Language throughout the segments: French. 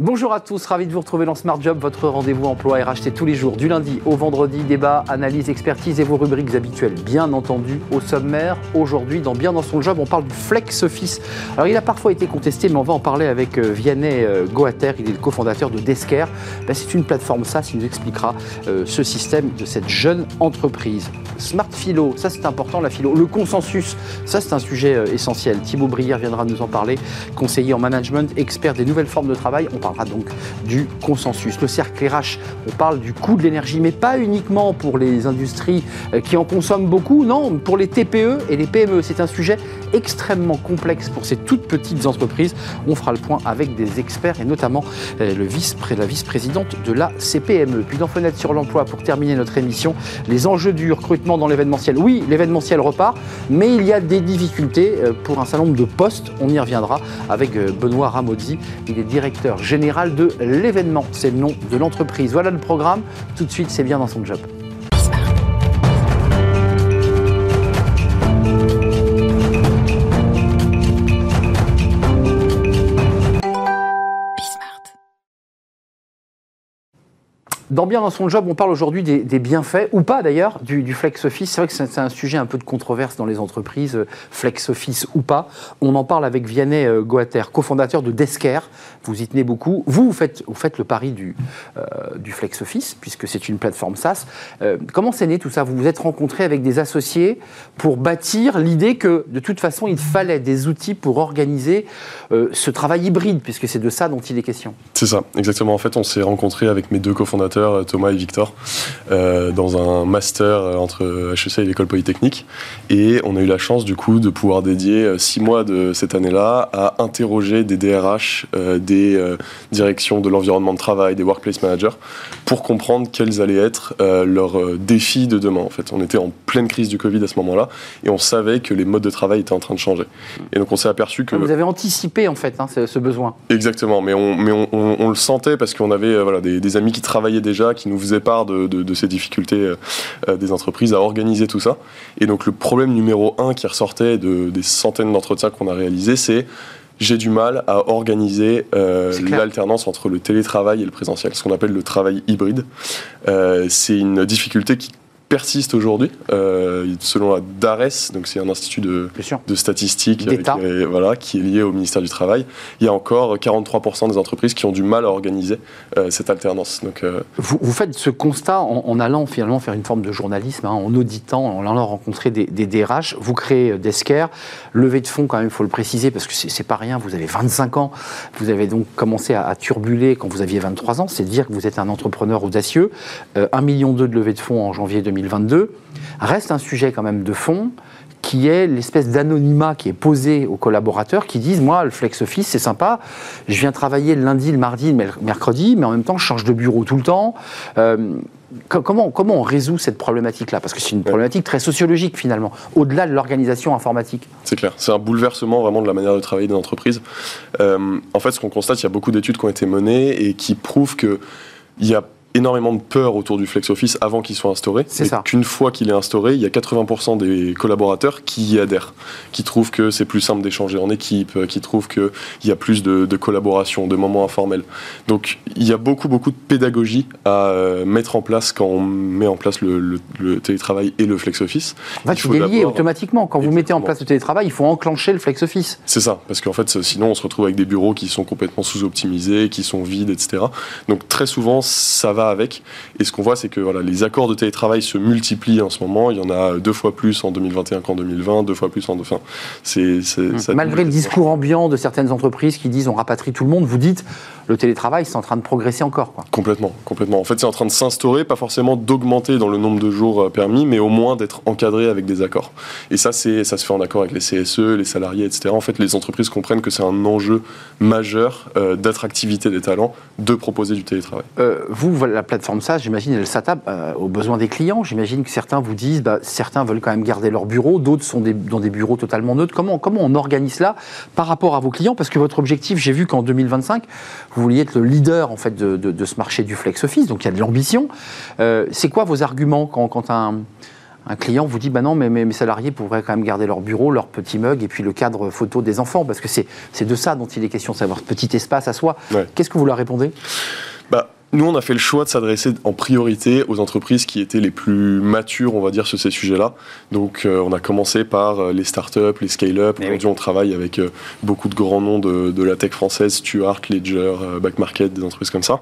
Bonjour à tous, ravi de vous retrouver dans Smart Job, votre rendez-vous emploi RH tous les jours, du lundi au vendredi, débat, analyse, expertise et vos rubriques habituelles, bien entendu, au sommaire. Aujourd'hui, dans Bien dans son job, on parle du Flex Office. Alors, il a parfois été contesté, mais on va en parler avec euh, Vianney euh, Goater, il est le cofondateur de Desker. Ben, c'est une plateforme SaaS, il nous expliquera euh, ce système de cette jeune entreprise. Smart Philo, ça c'est important, la philo. Le consensus, ça c'est un sujet essentiel. Thibaut Brière viendra nous en parler, conseiller en management, expert des nouvelles formes de travail. Parlera donc du consensus. Le cercle RH, on parle du coût de l'énergie, mais pas uniquement pour les industries euh, qui en consomment beaucoup, non, pour les TPE et les PME. C'est un sujet extrêmement complexe pour ces toutes petites entreprises. On fera le point avec des experts et notamment euh, le vice, la vice-présidente de la CPME. Puis dans Fenêtre sur l'emploi, pour terminer notre émission, les enjeux du recrutement dans l'événementiel. Oui, l'événementiel repart, mais il y a des difficultés euh, pour un certain nombre de postes. On y reviendra avec Benoît Ramozzi. Il est directeur général de l'événement. C'est le nom de l'entreprise. Voilà le programme. Tout de suite, c'est bien dans son job. Dans Bien dans son job, on parle aujourd'hui des, bienfaits, ou pas d'ailleurs, du, Flex Office. C'est vrai que c'est un sujet un peu de controverse dans les entreprises, euh, Flex Office ou pas. On en parle avec Vianney euh, Goater, cofondateur de Desker. Vous y tenez beaucoup. Vous, vous faites, vous faites le pari du, euh, du Flex Office, puisque c'est une plateforme SaaS. comment c'est né tout ça? Vous vous êtes rencontré avec des associés pour bâtir l'idée que, de toute façon, il fallait des outils pour organiser ce travail hybride, puisque c'est de ça dont il est question? C'est ça, exactement. En fait, on s'est rencontré avec mes deux cofondateurs Thomas et Victor, euh, dans un master entre HEC et l'école polytechnique. Et on a eu la chance du coup de pouvoir dédier euh, six mois de cette année-là à interroger des DRH, euh, des directions de l'environnement de travail, des workplace managers, pour comprendre quels allaient être leurs défis de demain. En fait, on était en pleine crise du Covid à ce moment-là, et on savait que les modes de travail étaient en train de changer. Et donc on s'est aperçu que... Vous avez anticipé en fait hein, ce, besoin. Exactement, mais on, mais on, le sentait parce qu'on avait voilà, des, des amis qui travaillaient déjà, qui nous faisait part de, ces difficultés euh, euh, des entreprises à organiser tout ça. Et donc le problème numéro un qui ressortait de, des centaines d'entretiens qu'on a réalisés, c'est j'ai du mal à organiser euh, l'alternance entre le télétravail et le présentiel, ce qu'on appelle le travail hybride. c'est une difficulté qui persiste aujourd'hui, euh, selon la DARES, donc c'est un institut de, de statistiques qui, voilà, qui est lié au ministère du Travail. Il y a encore 43% des entreprises qui ont du mal à organiser euh, cette alternance. Donc, euh, vous, vous, faites ce constat en, allant finalement faire une forme de journalisme, hein, en auditant, en allant rencontrer des, des DRH. Vous créez Desker, levée de fonds quand même, il faut le préciser, parce que c'est pas rien, vous avez 25 ans, vous avez donc commencé à, turbuler quand vous aviez 23 ans, c'est dire que vous êtes un entrepreneur audacieux. 1,2 million de levée de fonds en janvier 2020 2022, reste un sujet quand même de fond qui est l'espèce d'anonymat qui est posé aux collaborateurs qui disent moi le flex office c'est sympa je viens travailler le lundi le mardi le mercredi mais en même temps je change de bureau tout le temps. Euh, comment, comment on résout cette problématique là parce que c'est une problématique très sociologique finalement au-delà de l'organisation informatique. C'est clair. C'est un bouleversement vraiment de la manière de travailler des entreprises. Euh, en fait ce qu'on constate il y a beaucoup d'études qui ont été menées et qui prouvent que il y a énormément de peur autour du flex office avant qu'il soit instauré. C'est ça. Qu'une fois qu'il est instauré, il y a 80% des collaborateurs qui y adhèrent, qui trouvent que c'est plus simple d'échanger en équipe, euh, qui trouvent qu'il y a plus de, collaboration, de moments informels. Donc il y a beaucoup, beaucoup de pédagogie à euh, mettre en place quand on met en place le, télétravail et le flex office. En fait, c'est lié automatiquement. Quand vous mettez en place le télétravail, il faut enclencher le flex office. C'est ça, parce qu'en fait, sinon on se retrouve avec des bureaux qui sont complètement sous-optimisés, qui sont vides, etc. Donc très souvent, ça va avec. Et ce qu'on voit, c'est que voilà, les accords de télétravail se multiplient en ce moment. Il y en a deux fois plus en 2021 qu'en 2020, deux fois plus en... Enfin, c'est, Malgré le discours ambiant de certaines entreprises qui disent on rapatrie tout le monde, vous dites le télétravail, c'est en train de progresser encore. Quoi. Complètement, complètement. En fait, c'est en train de s'instaurer, pas forcément d'augmenter dans le nombre de jours euh, permis, mais au moins d'être encadré avec des accords. Et ça, c'est, ça se fait en accord avec les CSE, les salariés, etc. En fait, les entreprises comprennent que c'est un enjeu majeur euh, d'attractivité des talents de proposer du télétravail. Euh, vous, la plateforme SaaS, j'imagine, elle s'attaque aux besoins des clients. J'imagine que certains vous disent, bah, certains veulent quand même garder leur bureau, d'autres sont dans des bureaux totalement neutres. Comment, comment on organise cela par rapport à vos clients? Parce que votre objectif, j'ai vu qu'en 2025, vous vouliez être le leader en fait de, ce marché du flex office, donc il y a de l'ambition. Euh, c'est quoi vos arguments quand, quand un, Un client vous dit, bah non, mais mes, salariés pourraient quand même garder leur bureau, leur petit mug et puis le cadre photo des enfants, parce que c'est de ça dont il est question, savoir petit espace à soi. Qu'est-ce que vous leur répondez? Nous, on a fait le choix de s'adresser en priorité aux entreprises qui étaient les plus matures, on va dire, sur ces sujets-là. Donc, euh, on a commencé par euh, les startups, les scale-up. Eh Aujourd'hui, on travaille avec euh, beaucoup de grands noms de, de, la tech française, Stuart, Ledger, Backmarket, des entreprises comme ça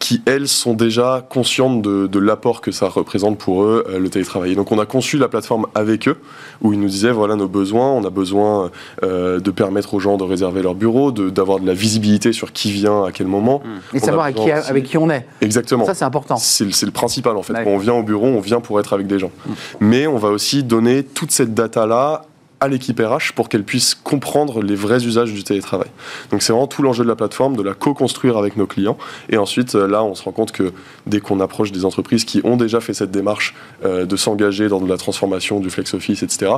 qui, elles, sont déjà conscientes de, l'apport que ça représente pour eux, euh, le télétravail. donc, on a conçu la plateforme avec eux, où ils nous disaient, voilà nos besoins, on a besoin euh, de permettre aux gens de réserver leur bureau, d'avoir de, la visibilité sur qui vient, à quel moment. Et savoir avec qui, avec qui, on est. Exactement. Ça, c'est important. C'est le principal, en fait. Quand on vient au bureau, on vient pour être avec des gens. Mmh. Mais on va aussi donner toute cette data-là à l'équipe RH pour qu'elle puisse comprendre les vrais usages du télétravail. Donc c'est vraiment tout l'enjeu de la plateforme, de la co-construire avec nos clients. Et ensuite, euh, là, on se rend compte que dès qu'on approche des entreprises qui ont déjà fait cette démarche euh, de s'engager dans de la transformation du flex office, etc.,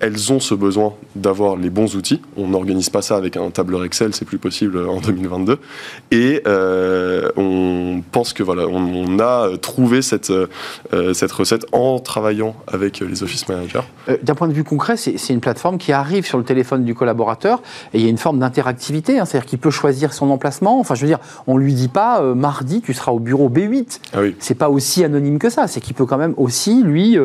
elles ont ce besoin d'avoir les bons outils. On n'organise pas ça avec un tableur Excel, c'est plus possible en 2022. Et euh, on pense que voilà, on, a trouvé cette, euh, cette recette en travaillant avec les office managers. Euh, d'un point de vue concret, c'est une plateforme qui arrive sur le téléphone du collaborateur et il y a une forme d'interactivité, hein, c'est-à-dire qu'il peut choisir son emplacement. Enfin, je veux dire, on lui dit pas mardi tu seras au bureau B8. Ah oui. C'est pas aussi anonyme que ça. C'est qu'il peut quand même aussi lui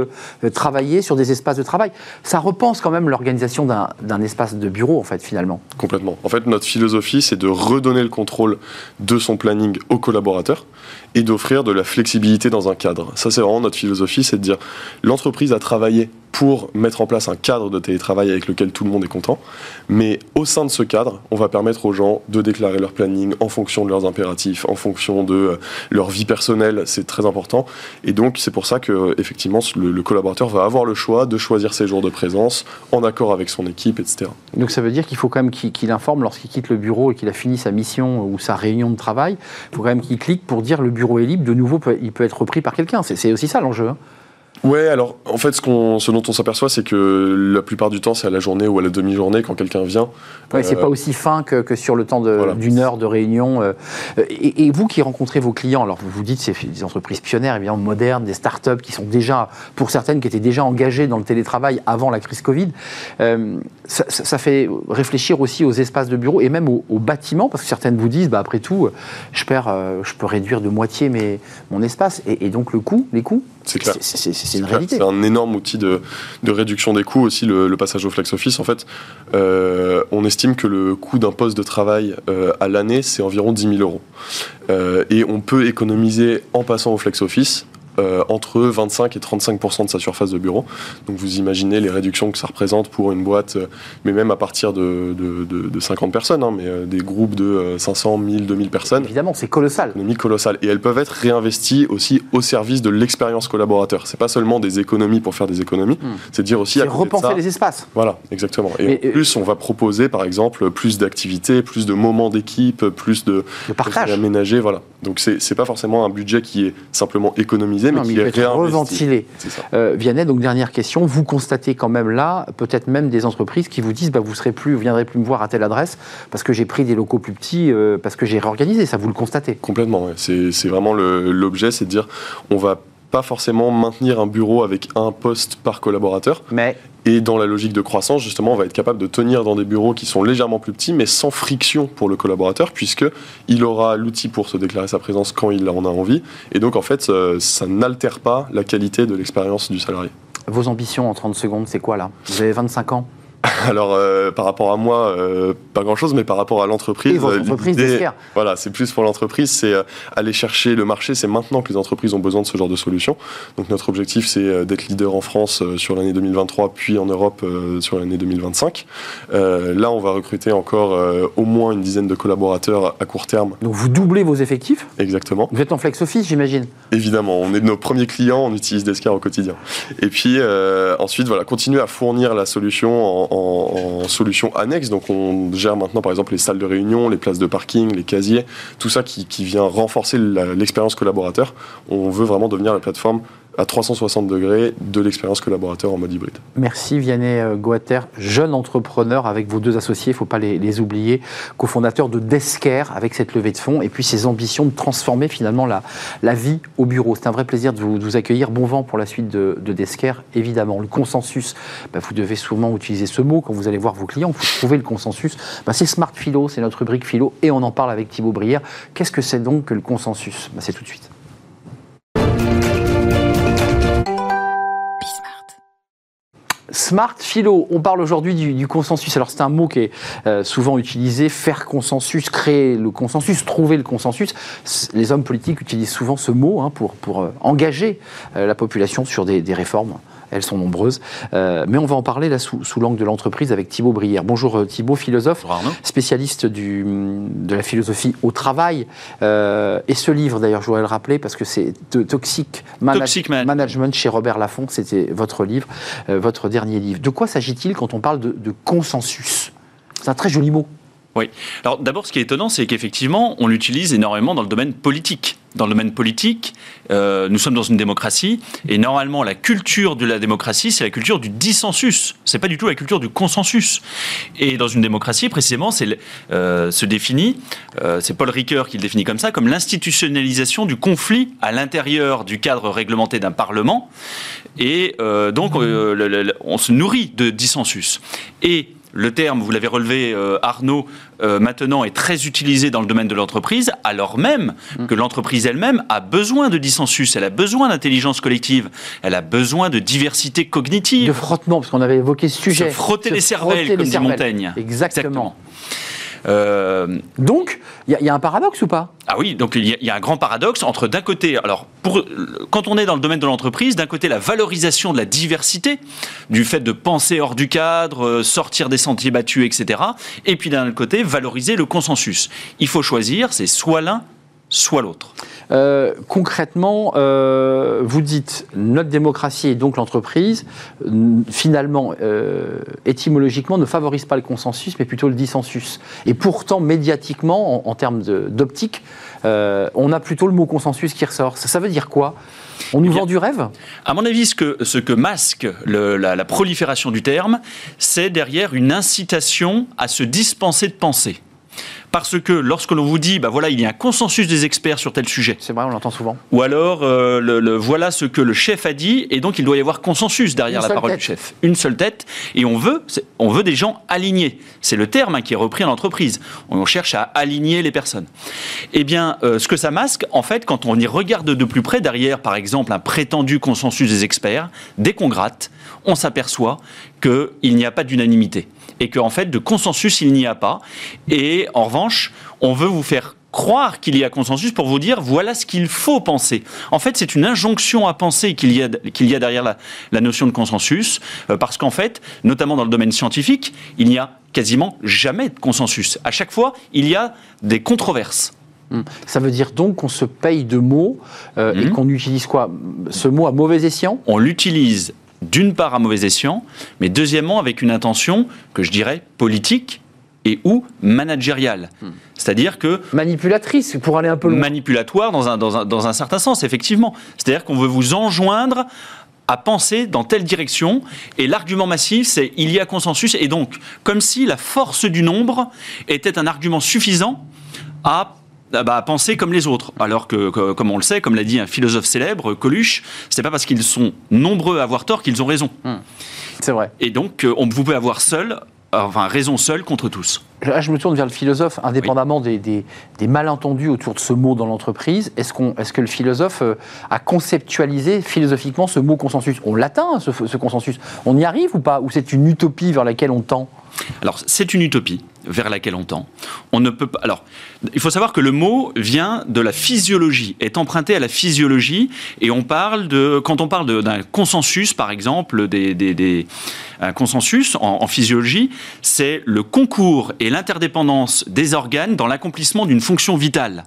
travailler sur des espaces de travail. Ça pense quand même l'organisation d'un espace de bureau, en fait, finalement. Complètement. En fait, notre philosophie, c'est de redonner le contrôle de son planning aux collaborateurs et d'offrir de la flexibilité dans un cadre. Ça, c'est vraiment notre philosophie, c'est de dire l'entreprise a travaillé pour mettre en place un cadre de télétravail avec lequel tout le monde est content, mais au sein de ce cadre, on va permettre aux gens de déclarer leur planning en fonction de leurs impératifs, en fonction de euh, leur vie personnelle, c'est très important. Et donc, c'est pour ça que effectivement, le, collaborateur va avoir le choix de choisir ses jours de présence en accord avec son équipe, etc. Donc, ça veut dire qu'il faut quand même qu'il informe lorsqu'il quitte le bureau et qu'il a fini sa mission ou sa réunion de travail, il faut quand même qu'il clique pour dire le bureau est libre, de nouveau, il peut être repris par quelqu'un. C'est aussi ça l'enjeu. Hein. Ouais, alors en fait, ce, qu'on, ce dont on s'aperçoit, c'est que la plupart du temps, c'est à la journée ou à la demi-journée quand quelqu'un vient. Ouais, c'est euh, pas aussi fin que, que sur le temps d'une heure de réunion. Euh. Et, vous qui rencontrez vos clients, alors vous vous dites, c'est des entreprises pionnières, évidemment modernes, des startups qui sont déjà, pour certaines, qui étaient déjà engagées dans le télétravail avant la crise Covid. Euh, ça, fait réfléchir aussi aux espaces de bureau et même aux, bâtiments, parce que certaines vous disent, bah, après tout, je, perds, je peux réduire de moitié mes, mon espace. Et, et donc le coût, les coûts c'est clair. C'est une réalité. C'est un énorme outil de, de, réduction des coûts aussi, le, passage au flex office. En fait, euh, on estime que le coût d'un poste de travail euh, à l'année, c'est environ 10 000 euros. Euh, et on peut économiser en passant au flex office euh, entre 25 et 35% de sa surface de bureau. Donc vous imaginez les réductions que ça représente pour une boîte, euh, mais même à partir de, de, 50 personnes, hein, mais euh, des groupes de 500, 1000, 2000 personnes. Évidemment, c'est colossal. Économie colossale. Et elles peuvent être réinvesties aussi au service de l'expérience collaborateur. C'est pas seulement des économies pour faire des économies, hmm. c'est dire aussi. C'est repenser les espaces. Voilà, exactement. Et en plus, on va proposer par exemple plus d'activités, plus de moments d'équipe, plus de, de partage. aménagé. Voilà. Donc c'est pas forcément un budget qui est simplement économisé mais, qui est reventilé. Euh, Vianney, donc dernière question, vous constatez quand même là, peut-être même des entreprises qui vous disent, bah, vous serez plus, vous viendrez plus me voir à telle adresse parce que j'ai pris des locaux plus petits, euh, parce que j'ai réorganisé. Ça, vous le constatez? Complètement. C'est vraiment l'objet, c'est de dire, on va pas forcément maintenir un bureau avec un poste par collaborateur. Mais et dans la logique de croissance, justement, on va être capable de tenir dans des bureaux qui sont légèrement plus petits, mais sans friction pour le collaborateur, puisqu'il aura l'outil pour se déclarer sa présence quand il en a envie. Et donc, en fait, euh, ça n'altère pas la qualité de l'expérience du salarié. Vos ambitions en 30 secondes, c'est quoi là? Vous avez 25 ans? Alors, euh, par rapport à moi, euh, pas grand-chose, mais par rapport à l'entreprise. Euh, voilà, c'est plus pour l'entreprise, c'est aller chercher le marché. C'est maintenant que les entreprises ont besoin de ce genre de solutions. Donc, notre objectif, c'est d'être leader en France sur l'année 2023, puis en Europe sur l'année 2025. là, on va recruter encore au moins une dizaine de collaborateurs à court terme. Donc, vous doublez vos effectifs? Exactement. Vous êtes en flex office, j'imagine? Évidemment, on est de nos premiers clients, on utilise Descar au quotidien. Et puis, ensuite, voilà, continuer à fournir la solution en en, solutions annexes. Donc on gère maintenant par exemple les salles de réunion, les places de parking, les casiers, tout ça qui, vient renforcer l'expérience collaborateur. On veut vraiment devenir la plateforme à 360 degrés de l'expérience collaborateur en mode hybride. Merci Vianney euh, Goater, jeune entrepreneur avec vos deux associés, il ne faut pas les, oublier, cofondateur de Descare avec cette levée de fonds et puis ses ambitions de transformer finalement la, la vie au bureau. C'est un vrai plaisir de vous, accueillir. Bon vent pour la suite de, de Descare, évidemment. Le consensus, bah, vous devez souvent utiliser ce mot quand vous allez voir vos clients, vous trouvez le consensus. Bah, c'est Smart Philo, c'est notre rubrique philo et on en parle avec Thibaut Brière. Qu'est-ce que c'est donc que le consensus? Bah, C'est tout de suite. Smart Philo, on parle aujourd'hui du, consensus. Alors c'est un mot qui est euh, souvent utilisé, faire consensus, créer le consensus, trouver le consensus. Les hommes politiques utilisent souvent ce mot hein, pour, euh, engager euh, la population sur des, des réformes elles sont nombreuses. Euh, mais on va en parler là sous, l'angle de l'entreprise avec Thibaut Brière. Bonjour euh, Thibaut, philosophe, spécialiste du, de la philosophie au travail. Euh, et ce livre, d'ailleurs, je voudrais le rappeler parce que c'est Toxic, Management chez Robert Laffont, c'était votre livre, votre dernier livre. De quoi s'agit-il quand on parle de, de consensus? C'est un très joli mot. Oui. Alors d'abord, ce qui est étonnant, c'est qu'effectivement, on l'utilise énormément dans le domaine politique. Dans le domaine politique, euh, nous sommes dans une démocratie, et normalement, la culture de la démocratie, c'est la culture du dissensus. C'est pas du tout la culture du consensus. Et dans une démocratie, précisément, c'est euh, se définit, euh, c'est Paul Ricoeur qui le définit comme ça, comme l'institutionnalisation du conflit à l'intérieur du cadre réglementé d'un parlement. Et donc, on se nourrit de dissensus. Et le terme, vous l'avez relevé, euh, Arnaud, euh, maintenant est très utilisé dans le domaine de l'entreprise, alors même mm. que l'entreprise elle-même a besoin de dissensus, elle a besoin d'intelligence collective, elle a besoin de diversité cognitive. De frottement, parce qu'on avait évoqué ce sujet. Se frotter les cervelles, comme dit Montaigne. Exactement. Euh, donc, il y, a un paradoxe ou pas? Ah oui, donc il y, a un grand paradoxe entre d'un côté, alors pour, quand on est dans le domaine de l'entreprise, d'un côté la valorisation de la diversité, du fait de penser hors du cadre, euh, sortir des sentiers battus, etc. Et puis d'un autre côté, valoriser le consensus. Il faut choisir, c'est soit l'un, soit l'autre. Euh, concrètement, euh, vous dites notre démocratie et donc l'entreprise, finalement, euh, étymologiquement, ne favorise pas le consensus, mais plutôt le dissensus. Et pourtant, médiatiquement, en, termes d'optique, on a plutôt le mot consensus qui ressort. Ça, veut dire quoi? On nous eh vend du rêve? À mon avis, ce que, ce que masque la prolifération du terme, c'est derrière une incitation à se dispenser de penser. Parce que lorsque l'on vous dit, bah voilà, il y a un consensus des experts sur tel sujet. C'est vrai, on l'entend souvent. Ou alors, euh, le, voilà ce que le chef a dit, et donc il doit y avoir consensus derrière la parole du chef. Une seule tête, et on veut, on veut des gens alignés. C'est le terme hein, qui est repris en entreprise. On cherche à aligner les personnes. Eh bien, euh, ce que ça masque, en fait, quand on y regarde de plus près, derrière, par exemple, un prétendu consensus des experts, dès qu'on gratte, on s'aperçoit qu'il n'y a pas d'unanimité et qu'en fait, de consensus, il n'y a pas. Et en revanche, on veut vous faire croire qu'il y a consensus pour vous dire voilà ce qu'il faut penser. En fait, c'est une injonction à penser qu'il y a, qu'il y a derrière la, notion de consensus, euh, parce qu'en fait, notamment dans le domaine scientifique, il n'y a quasiment jamais de consensus. À chaque fois, il y a des controverses. Hmm. Ça veut dire donc qu'on se paye de mots euh, et hmm. qu'on utilise quoi? Ce mot à mauvais escient? On l'utilise d'une part à mauvais escient, mais deuxièmement avec une intention que je dirais politique et ou managériale. Hmm. C'est-à-dire que... Manipulatrice, pour aller un peu loin. Manipulatoire dans un, dans un, dans un certain sens, effectivement. C'est-à-dire qu'on veut vous enjoindre à penser dans telle direction. Et l'argument massif, c'est il y a consensus. Et donc, comme si la force du nombre était un argument suffisant à bah, penser comme les autres. Alors que, comme on le sait, comme l'a dit un philosophe célèbre, Coluche, c'est pas parce qu'ils sont nombreux à avoir tort qu'ils ont raison. Hmm. C'est vrai. Et donc, euh, on, vous pouvez avoir seul, enfin, raison seule contre tous. Là, je me tourne vers le philosophe, indépendamment des, des, malentendus autour de ce mot dans l'entreprise. Est-ce qu'on, est que le philosophe euh, a conceptualisé philosophiquement ce mot consensus? On l'atteint, ce, ce consensus On y arrive ou pas? Ou c'est une utopie vers laquelle on tend? Alors, c'est une utopie vers laquelle on tend. On ne peut pas. Alors, il faut savoir que le mot vient de la physiologie, est emprunté à la physiologie, et on parle de, quand on parle d'un consensus, par exemple, des, un consensus en, en physiologie, c'est le concours et l'interdépendance des organes dans l'accomplissement d'une fonction vitale.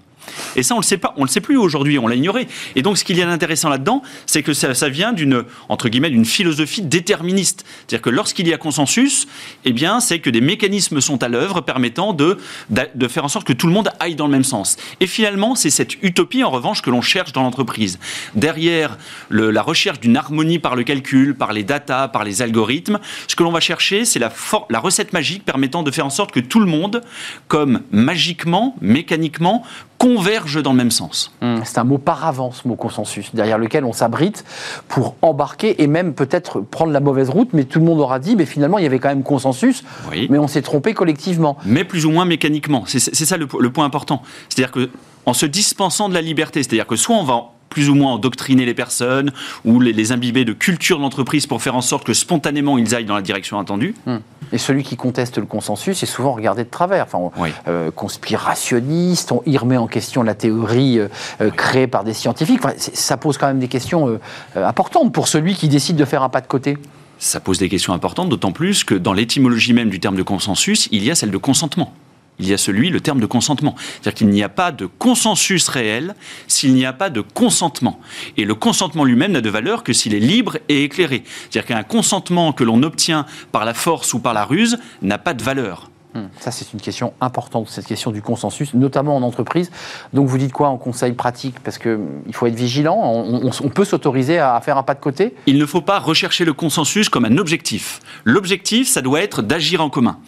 Et ça, on le sait pas, on le sait plus aujourd'hui, on l'a ignoré. Et donc, ce qu'il y a d'intéressant là-dedans, c'est que ça, vient d'une, entre guillemets, d'une philosophie déterministe. C'est-à-dire que lorsqu'il y a consensus, eh bien, c'est que des mécanismes sont à l'œuvre permettant de, de faire en sorte que tout le monde aille dans le même sens. Et finalement, c'est cette utopie, en revanche, que l'on cherche dans l'entreprise. Derrière la recherche d'une harmonie par le calcul, par les data, par les algorithmes, ce que l'on va chercher, c'est la recette magique permettant de faire en sorte que tout le monde, comme magiquement, mécaniquement, converge dans le même sens. Hum, c'est un mot paravent, ce mot consensus, derrière lequel on s'abrite pour embarquer et même peut-être prendre la mauvaise route, mais tout le monde aura dit, mais finalement, il y avait quand même consensus, mais on s'est trompé collectivement. Mais plus ou moins mécaniquement. C'est ça le, le point important. C'est-à-dire que en se dispensant de la liberté, c'est-à-dire que soit on va plus ou moins endoctriner les personnes ou les, imbiber de culture d'entreprise pour faire en sorte que spontanément ils aillent dans la direction attendue. Hmm. Et celui qui conteste le consensus est souvent regardé de travers. Enfin, euh, conspirationniste, on y remet en question la théorie euh, euh, créée par des scientifiques. ça pose quand même des questions importantes pour celui qui décide de faire un pas de côté. Ça pose des questions importantes, d'autant plus que dans l'étymologie même du terme de consensus, il y a celle de consentement il y a celui, le terme de consentement. C'est-à-dire qu'il n'y a pas de consensus réel s'il n'y a pas de consentement. Et le consentement lui-même n'a de valeur que s'il est libre et éclairé. C'est-à-dire qu'un consentement que l'on obtient par la force ou par la ruse n'a pas de valeur. Hmm. Ça, c'est une question importante, cette question du consensus, notamment en entreprise. Donc, vous dites quoi en conseil pratique? Parce qu'il hmm, faut être vigilant, on, peut s'autoriser à faire un pas de côté? Il ne faut pas rechercher le consensus comme un objectif. L'objectif, ça doit être d'agir en commun.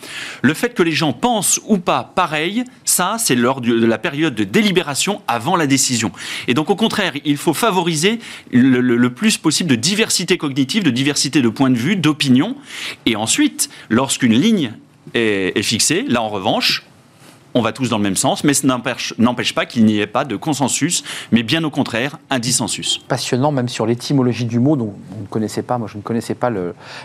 Le fait que les gens pensent ou pas pareil, ça, c'est lors de la période de délibération avant la décision. Et donc, au contraire, il faut favoriser le, le plus possible de diversité cognitive, de diversité de points de vue, d'opinion. Et ensuite, lorsqu'une ligne est, fixé. Là, en revanche, on va tous dans le même sens, mais ce n'empêche pas qu'il n'y ait pas de consensus, mais bien au contraire, un dissensus. Passionnant, même sur l'étymologie du mot, dont on ne connaissait pas, moi je ne connaissais pas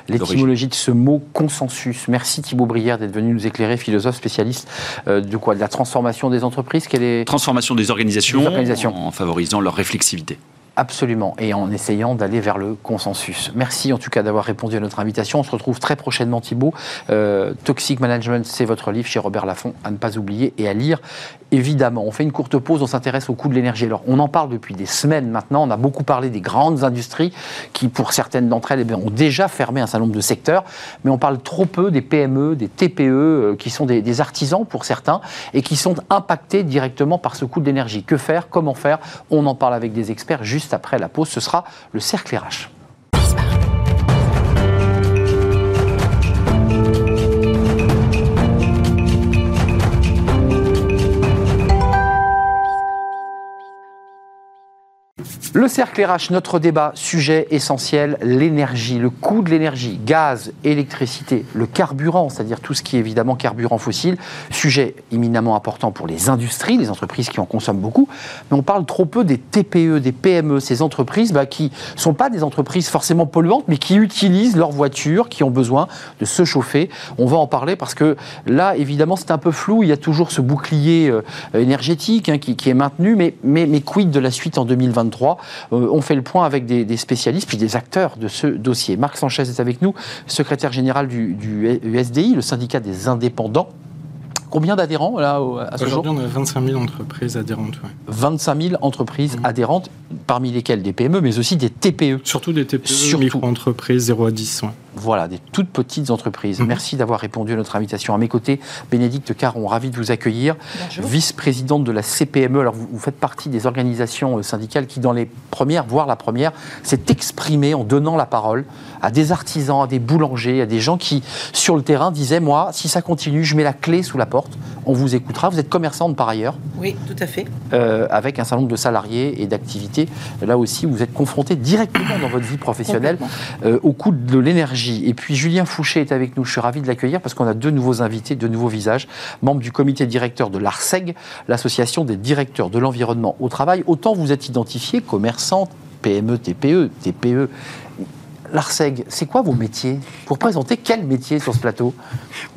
l'étymologie de ce mot consensus. Merci Thibaut Brière d'être venu nous éclairer, philosophe spécialiste euh, de quoi? De la transformation des entreprises? Quelle est... Transformation des organisations, des organisations. en favorisant leur réflexivité. Absolument, et en essayant d'aller vers le consensus. Merci en tout cas d'avoir répondu à notre invitation. On se retrouve très prochainement Thibault. Euh, Toxic Management, c'est votre livre chez Robert Laffont, à ne pas oublier et à lire. Évidemment, on fait une courte pause, on s'intéresse au coût de l'énergie. Alors, on en parle depuis des semaines maintenant. On a beaucoup parlé des grandes industries qui, pour certaines d'entre elles, eh ont déjà fermé un certain nombre de secteurs. Mais on parle trop peu des PME, des TPE, euh, qui sont des, artisans pour certains et qui sont impactés directement par ce coût de l'énergie. Que faire? Comment faire? On en parle avec des experts juste après la pause, ce sera le cercle RH. Le cercle RH, notre débat, sujet essentiel, l'énergie, le coût de l'énergie, gaz, électricité, le carburant, c'est-à-dire tout ce qui est évidemment carburant fossile, sujet éminemment important pour les industries, les entreprises qui en consomment beaucoup, mais on parle trop peu des TPE, des PME, ces entreprises bah, qui ne sont pas des entreprises forcément polluantes, mais qui utilisent leurs voitures, qui ont besoin de se chauffer. On va en parler parce que là, évidemment, c'est un peu flou, il y a toujours ce bouclier euh, énergétique hein, qui, est maintenu, mais, mais, mais quid de la suite en 2023 euh, on fait le point avec des, spécialistes puis des acteurs de ce dossier. Marc Sanchez est avec nous, secrétaire général du, du USDI, le syndicat des indépendants. Combien d'adhérents là à ce Aujourd'hui, on a 25 000 entreprises adhérentes. 25 000 entreprises mmh. adhérentes, parmi lesquelles des PME, mais aussi des TPE. Surtout des TPE, micro-entreprises 0 à 10. Voilà, des toutes petites entreprises. Mhm. Merci d'avoir répondu à notre invitation. À mes côtés, Bénédicte Caron, ravi de vous accueillir, vice-présidente de la CPME. Alors, vous, faites partie des organisations euh, syndicales qui, dans les premières, voire la première, s'est exprimée en donnant la parole à des artisans, à des boulangers, à des gens qui, sur le terrain, disaient Moi, si ça continue, je mets la clé sous la porte, on vous écoutera. Vous êtes commerçante par ailleurs. Oui, tout à fait. Euh, avec un certain nombre de salariés et d'activités. Là aussi, vous êtes confronté directement dans votre vie professionnelle euh, au coût de l'énergie et puis Julien Fouché est avec nous. Je suis ravi de l'accueillir parce qu'on a deux nouveaux invités, deux nouveaux visages, membres du comité directeur de l'ARSEG, l'association des directeurs de l'environnement au travail. Autant vous êtes identifié commerçant, PME, TPE, TPE, L'ARSEG, c'est quoi vos métiers? Pour présenter quel métier sur ce plateau?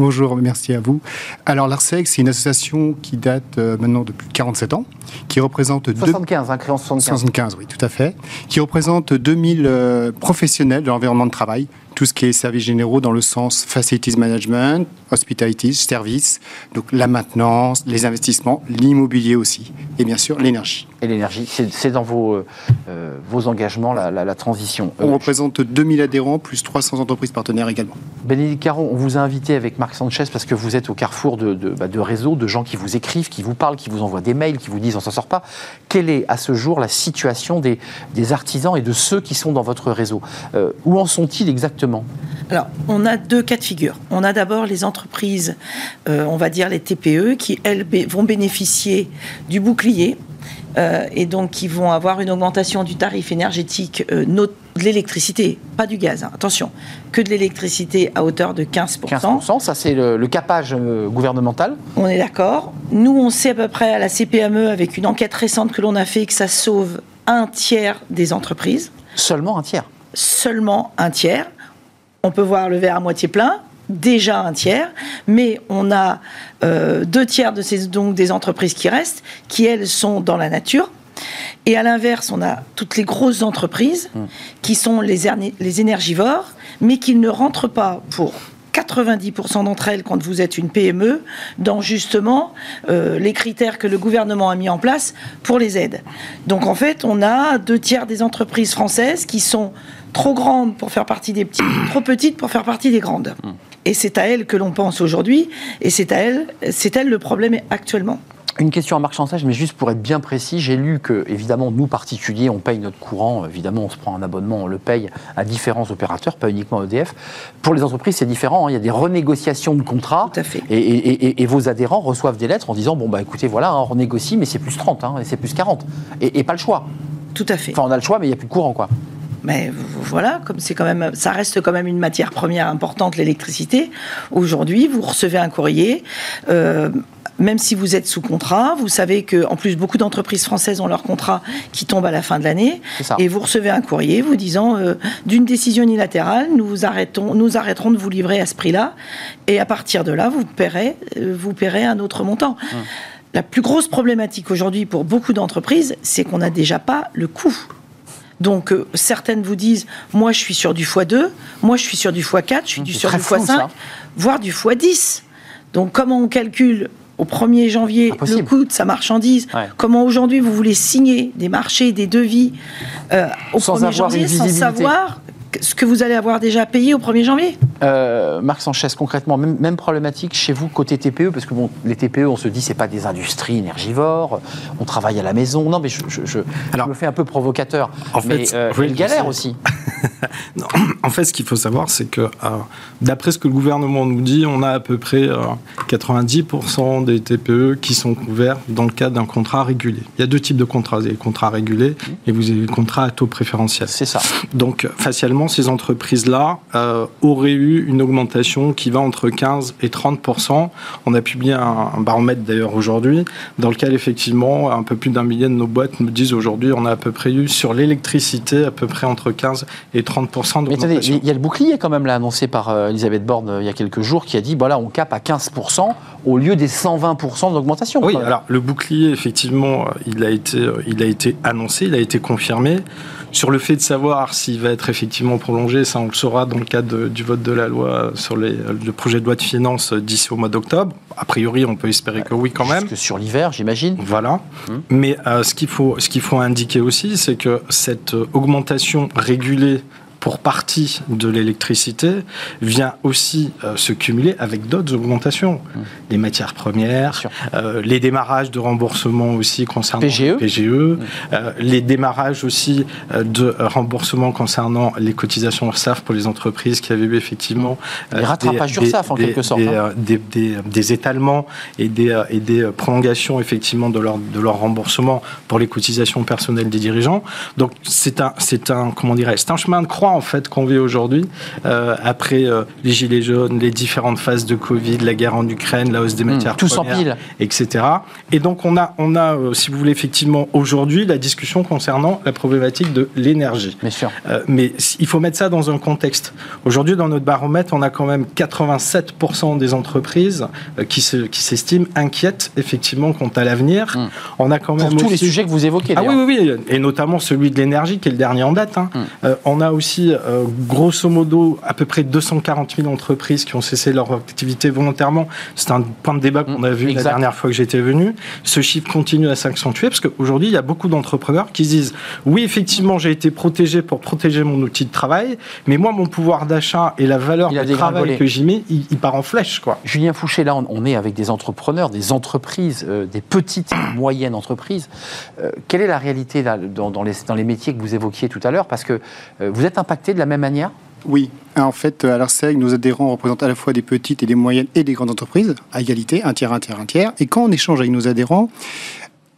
Bonjour, merci à vous. Alors l'ARSEG, c'est une association qui date euh, maintenant depuis 47 ans, qui représente... 75, hein, créée en 75. 75, oui, tout à fait. Qui représente 2000 euh, professionnels de l'environnement de travail, tout ce qui est services généraux dans le sens facilities management, hospitality, services, donc la maintenance, les investissements, l'immobilier aussi, et bien sûr l'énergie. Et l'énergie, c'est dans vos, euh, vos engagements, la, transition. On représente 2000 adhérents, plus 300 entreprises partenaires également. Bénédicte Caron, on vous a invité avec Marc Sanchez parce que vous êtes au carrefour de, de, bah, de réseaux, de gens qui vous écrivent, qui vous parlent, qui vous envoient des mails, qui vous disent on s'en sort pas. Quelle est à ce jour la situation des, des artisans et de ceux qui sont dans votre réseau? Euh, Où en sont-ils exactement? Alors, on a deux cas de figure. On a d'abord les entreprises, euh, on va dire les TPE, qui, elles, vont bénéficier du bouclier. Euh, et donc qui vont avoir une augmentation du tarif énergétique de l'électricité, pas du gaz, hein, attention, que de l'électricité à hauteur de 15%. 15%, ça c'est le, le, capage gouvernemental. On est d'accord. Nous, on sait à peu près à la CPME, avec une enquête récente que l'on a fait, que ça sauve un tiers des entreprises. Seulement un tiers Seulement un tiers. On peut voir le verre à moitié plein, déjà un tiers, mais on a euh, deux tiers de ces donc des entreprises qui restent, qui elles sont dans la nature. Et à l'inverse, on a toutes les grosses entreprises mmh. qui sont les, les énergivores, mais qui ne rentrent pas pour 90% d'entre elles, quand vous êtes une PME, dans justement euh, les critères que le gouvernement a mis en place pour les aides. Donc en fait, on a deux tiers des entreprises françaises qui sont trop grandes pour faire partie des petites, trop petites pour faire partie des grandes. Et c'est à elles que l'on pense aujourd'hui, et c'est à elles, c'est elles le problème actuellement. Une question à Marc Chansage, mais juste pour être bien précis, j'ai lu que, évidemment, nous particuliers, on paye notre courant, évidemment, on se prend un abonnement, on le paye à différents opérateurs, pas uniquement EDF. Pour les entreprises, c'est différent, hein. il y a des renégociations de contrats. Tout à fait. Et, vos adhérents reçoivent des lettres en disant, bon, bah écoutez, voilà, on renégocie, mais c'est plus 30, hein, et c'est plus 40. Et, pas le choix. Tout à fait. Enfin, on a le choix, mais il n'y a plus de courant, quoi. Mais voilà, comme c'est quand même, ça reste quand même une matière première importante, l'électricité. Aujourd'hui, vous recevez un courrier. Euh, même si vous êtes sous contrat, vous savez que en plus beaucoup d'entreprises françaises ont leur contrat qui tombe à la fin de l'année, et vous recevez un courrier vous disant euh, d'une décision unilatérale, nous arrêtons, nous arrêterons de vous livrer à ce prix-là, et à partir de là, vous paierez, euh, vous paierez un autre montant. Hum. La plus grosse problématique aujourd'hui pour beaucoup d'entreprises, c'est qu'on n'a déjà pas le coût. Donc euh, certaines vous disent, moi je suis sur du x2, moi je suis sur du x4, je suis hum, sur du x5, voire du x10. Donc comment on calcule au 1er janvier le coût de sa marchandise. Comment aujourd'hui vous voulez signer des marchés, des devis euh, au 1er janvier sans savoir ce que vous allez avoir déjà payé au 1er janvier euh, Marc Sanchez, concrètement, même, problématique chez vous côté TPE, parce que bon, les TPE, on se dit, c'est pas des industries énergivores, on travaille à la maison. Non, mais je, je, Alors, me fais un peu provocateur. En fait, mais, euh, galère aussi. en fait, ce qu'il faut savoir, c'est que euh, d'après ce que le gouvernement nous dit, on a à peu près 90% euh, des TPE qui sont couverts dans le cadre d'un contrat régulier. Il y a deux types de contrats. Vous avez les contrats régulés et vous avez les contrats à taux préférentiel. C'est ça. Donc, facialement, ces entreprises-là euh, auraient eu une augmentation qui va entre 15 et 30%. On a publié un, baromètre d'ailleurs aujourd'hui, dans lequel effectivement, un peu plus d'un millier de nos boîtes nous disent aujourd'hui, on a à peu près eu sur l'électricité à peu près entre 15 et 30% d'augmentation. il y a le bouclier quand même là annoncé par euh, Elisabeth Borne euh, il y a quelques jours qui a dit, voilà, on cap à 15% au lieu des 120% d'augmentation. Oui, alors le bouclier, effectivement, il a été, il a été annoncé, il a été confirmé. Sur le fait de savoir s'il va être effectivement prolongé, ça on le saura dans le cadre du vote de la loi sur les, le projet de loi de finances d'ici au mois d'octobre. A priori, on peut espérer que oui quand même. Sur l'hiver, j'imagine. Voilà. Hum. Mais euh, ce qu'il faut, ce qu'il faut indiquer aussi, c'est que cette augmentation régulée pour partie de l'électricité vient aussi euh, se cumuler avec d'autres augmentations. Mmh. Les matières premières, euh, les démarrages de remboursement aussi concernant PGE, PGE mmh. euh, les démarrages aussi de remboursement concernant les cotisations URSAF pour les entreprises qui avaient eu effectivement les rattrapages URSAF en quelque sorte, hein. des, étalements et des, et des prolongations effectivement de leur, de leur remboursement pour les cotisations personnelles des dirigeants. Donc c'est un, un, comment dirais, c'est un chemin de croix en fait qu'on vit aujourd'hui, euh, après euh, les gilets jaunes, les différentes phases de Covid, la guerre en Ukraine, la hausse des mmh, matières tout premières, etc. Et donc on a, on a, euh, si vous voulez effectivement aujourd'hui la discussion concernant la problématique de l'énergie. Bien sûr. mais il faut mettre ça dans un contexte. Aujourd'hui, dans notre baromètre, on a quand même 87% des entreprises qui se, qui s'estiment inquiètes effectivement quant à l'avenir. Mmh. On a quand même pour tous les sujets que vous évoquez. Ah oui, oui, oui, et notamment celui de l'énergie qui est le dernier en date. Hein. Mmh. on a aussi aussi, euh, grosso modo, à peu près 240 000 entreprises qui ont cessé leur activité volontairement. C'est un point de débat qu'on a vu la dernière fois que j'étais venu. Ce chiffre continue à s'accentuer parce qu'aujourd'hui, il y a beaucoup d'entrepreneurs qui disent oui, effectivement, j'ai été protégé pour protéger mon outil de travail, mais moi, mon pouvoir d'achat et la valeur du travail que j'y mets, il, part en flèche. Quoi. Julien Fouché, là, on est avec des entrepreneurs, des entreprises, euh, des petites et moyennes entreprises. Euh, quelle est la réalité là, dans, les, dans les métiers que vous évoquiez tout à l'heure? Parce que vous êtes impacté de la même manière oui, en fait, à l'ARSEG, nos adhérents représentent à la fois des petites et des moyennes et des grandes entreprises, à égalité, un tiers, un tiers, un tiers. Et quand on échange avec nos adhérents,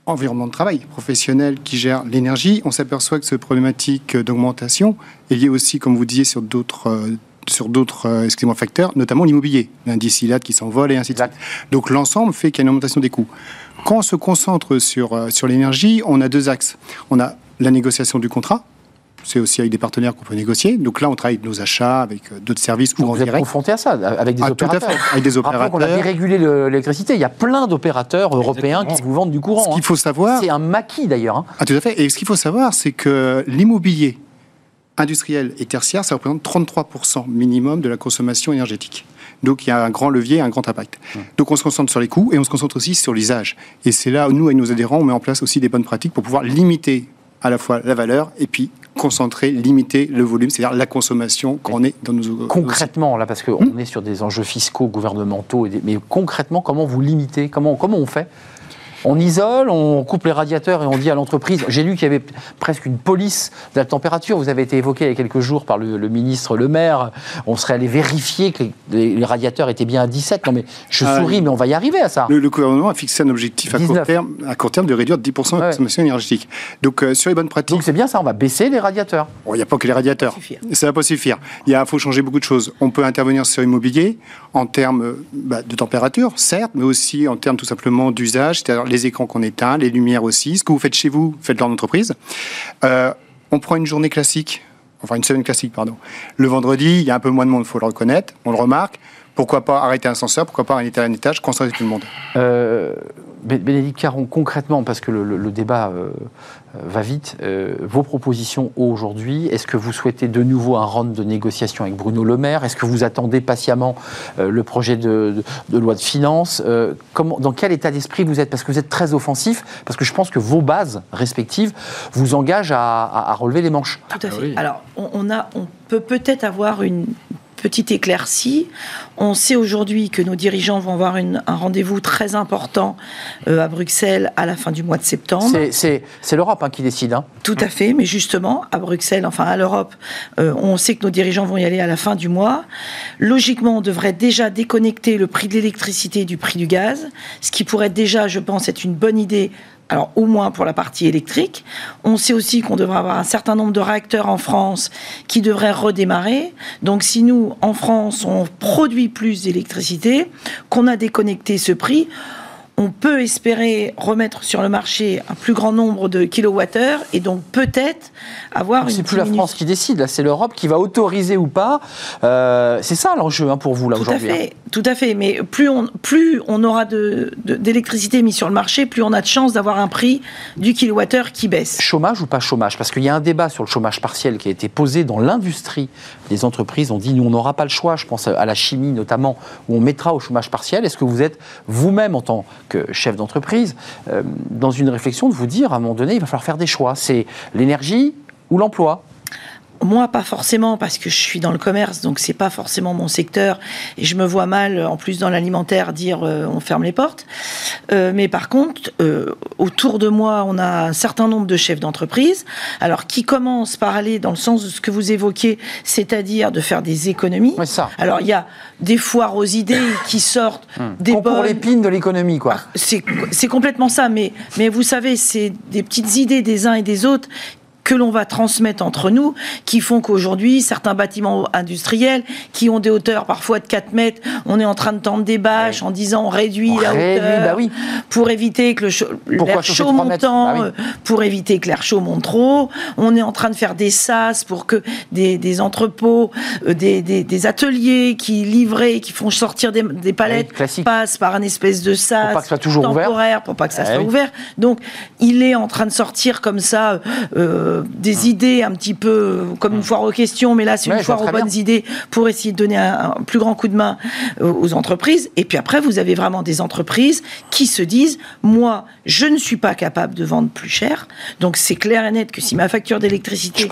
environnement de travail professionnel qui gère l'énergie, on s'aperçoit que cette problématique d'augmentation est liée aussi, comme vous disiez, sur d'autres euh, sur d'autres euh, facteurs, notamment l'immobilier, l'indice ILAT qui s'envole et ainsi de suite. Donc l'ensemble fait qu'il y a une augmentation des coûts. Quand on se concentre sur, euh, sur l'énergie, on a deux axes. On a la négociation du contrat, c'est aussi avec des partenaires qu'on peut négocier. Donc là, on travaille avec nos achats, avec euh, d'autres services ou vous êtes confronté à ça, avec des ah, opérateurs. avec des opérateurs. on a dérégulé l'électricité. Il y a plein d'opérateurs européens qui vous vendent du courant. Ce qu'il faut savoir. C'est un maquis d'ailleurs. Hein. Ah, tout à fait. Et ce qu'il faut savoir, c'est que l'immobilier industriel et tertiaire, ça représente 33% minimum de la consommation énergétique. Donc il y a un grand levier, un grand impact. Donc on se concentre sur les coûts et on se concentre aussi sur l'usage. Et c'est là où nous, avec nos adhérents, on met en place aussi des bonnes pratiques pour pouvoir limiter à la fois la valeur et puis concentrer, limiter le volume, c'est-à-dire la consommation quand on est dans nos... Concrètement, là, parce qu'on hmm est sur des enjeux fiscaux, gouvernementaux, mais concrètement, comment vous limitez comment, comment on fait on isole, on coupe les radiateurs et on dit à l'entreprise. J'ai lu qu'il y avait presque une police de la température. Vous avez été évoqué il y a quelques jours par le, ministre Le Maire. On serait allé vérifier que les, radiateurs étaient bien à 17. Non, mais je ah, souris, mais on va y arriver à ça. Le, gouvernement a fixé un objectif à court, terme, à court terme de réduire de 10% la consommation énergétique. Donc, euh, sur les bonnes pratiques. Donc, c'est bien ça, on va baisser les radiateurs. Il n'y a pas que les radiateurs. Ça ne va pas suffire. Il faut changer beaucoup de choses. On peut intervenir sur l'immobilier en termes bah, de température, certes, mais aussi en termes tout simplement d'usage, c'est-à-dire les écrans qu'on éteint les lumières aussi. Ce que vous faites chez vous, faites dans l'entreprise. Euh, on prend une journée classique, enfin une semaine classique, pardon. Le vendredi, il y a un peu moins de monde, il faut le reconnaître, on le remarque. Pourquoi pas arrêter un ascenseur Pourquoi pas arrêter un étage Concentrer tout le monde euh, Bénédicte Caron, concrètement, parce que le, débat euh, va vite, euh, vos propositions aujourd'hui, est-ce que vous souhaitez de nouveau un round de négociation avec Bruno Le Maire? Est-ce que vous attendez patiemment le projet de, loi de finances? Comment, Dans quel état d'esprit vous êtes? Parce que vous êtes très offensif, parce que je pense que vos bases respectives vous engagent à, relever les manches. Tout à fait. Ah Alors, on, a, on peut peut-être avoir une petite éclaircie. On sait aujourd'hui que nos dirigeants vont avoir un rendez-vous très important euh, à Bruxelles à la fin du mois de septembre. C'est l'Europe hein, qui décide. Hein. Tout à fait, mais justement, à Bruxelles, enfin à l'Europe, euh, on sait que nos dirigeants vont y aller à la fin du mois. Logiquement, on devrait déjà déconnecter le prix de l'électricité du prix du gaz, ce qui pourrait déjà, je pense, être une bonne idée alors au moins pour la partie électrique. On sait aussi qu'on devrait avoir un certain nombre de réacteurs en France qui devraient redémarrer. Donc si nous, en France, on produit plus d'électricité, qu'on a déconnecté ce prix, on peut espérer remettre sur le marché un plus grand nombre de kilowattheures et donc peut-être avoir. C'est plus la France qui décide, là, c'est l'Europe qui va autoriser ou pas. Euh, c'est ça l'enjeu hein, pour vous là aujourd'hui. Hein. Tout à fait, mais plus on, plus on aura d'électricité de, mise sur le marché, plus on a de chances d'avoir un prix du kilowattheure qui baisse. Chômage ou pas chômage? Parce qu'il y a un débat sur le chômage partiel qui a été posé dans l'industrie des entreprises. On dit nous on n'aura pas le choix. Je pense à la chimie notamment où on mettra au chômage partiel. Est-ce que vous êtes vous-même en tant que chef d'entreprise, euh, dans une réflexion de vous dire, à un moment donné, il va falloir faire des choix? C'est l'énergie ou l'emploi? Moi, pas forcément, parce que je suis dans le commerce, donc c'est pas forcément mon secteur, et je me vois mal, en plus dans l'alimentaire, dire euh, on ferme les portes. Euh, mais par contre, euh, autour de moi, on a un certain nombre de chefs d'entreprise, alors qui commencent par aller dans le sens de ce que vous évoquiez, c'est-à-dire de faire des économies. ça. Alors il y a des foires aux idées qui sortent hum. des bonnes... pour l'épine de l'économie, quoi. Ah, c'est complètement ça, mais, mais vous savez, c'est des petites idées des uns et des autres que l'on va transmettre entre nous, qui font qu'aujourd'hui, certains bâtiments industriels qui ont des hauteurs parfois de 4 mètres, on est en train de tendre des bâches en disant on réduit la hauteur bah oui. pour éviter que l'air chaud montant, bah pour éviter que l'air chaud monte trop. On est en train de faire des sas pour que des, entrepôts, euh, des, des, ateliers qui livrent, qui font sortir des, palettes passent par un espèce de sas pour pas que soit toujours temporaire ouvert. pour pas que ça soit ouvert. Donc il est en train de sortir comme ça. Euh, euh, des idées un petit peu comme une foire aux questions, mais là c'est une foire aux bonnes idées pour essayer de donner un, un plus grand coup de main euh, aux entreprises. Et puis après, vous avez vraiment des entreprises qui se disent, moi, je ne suis pas capable de vendre plus cher. Donc c'est clair et net que si ma facture d'électricité,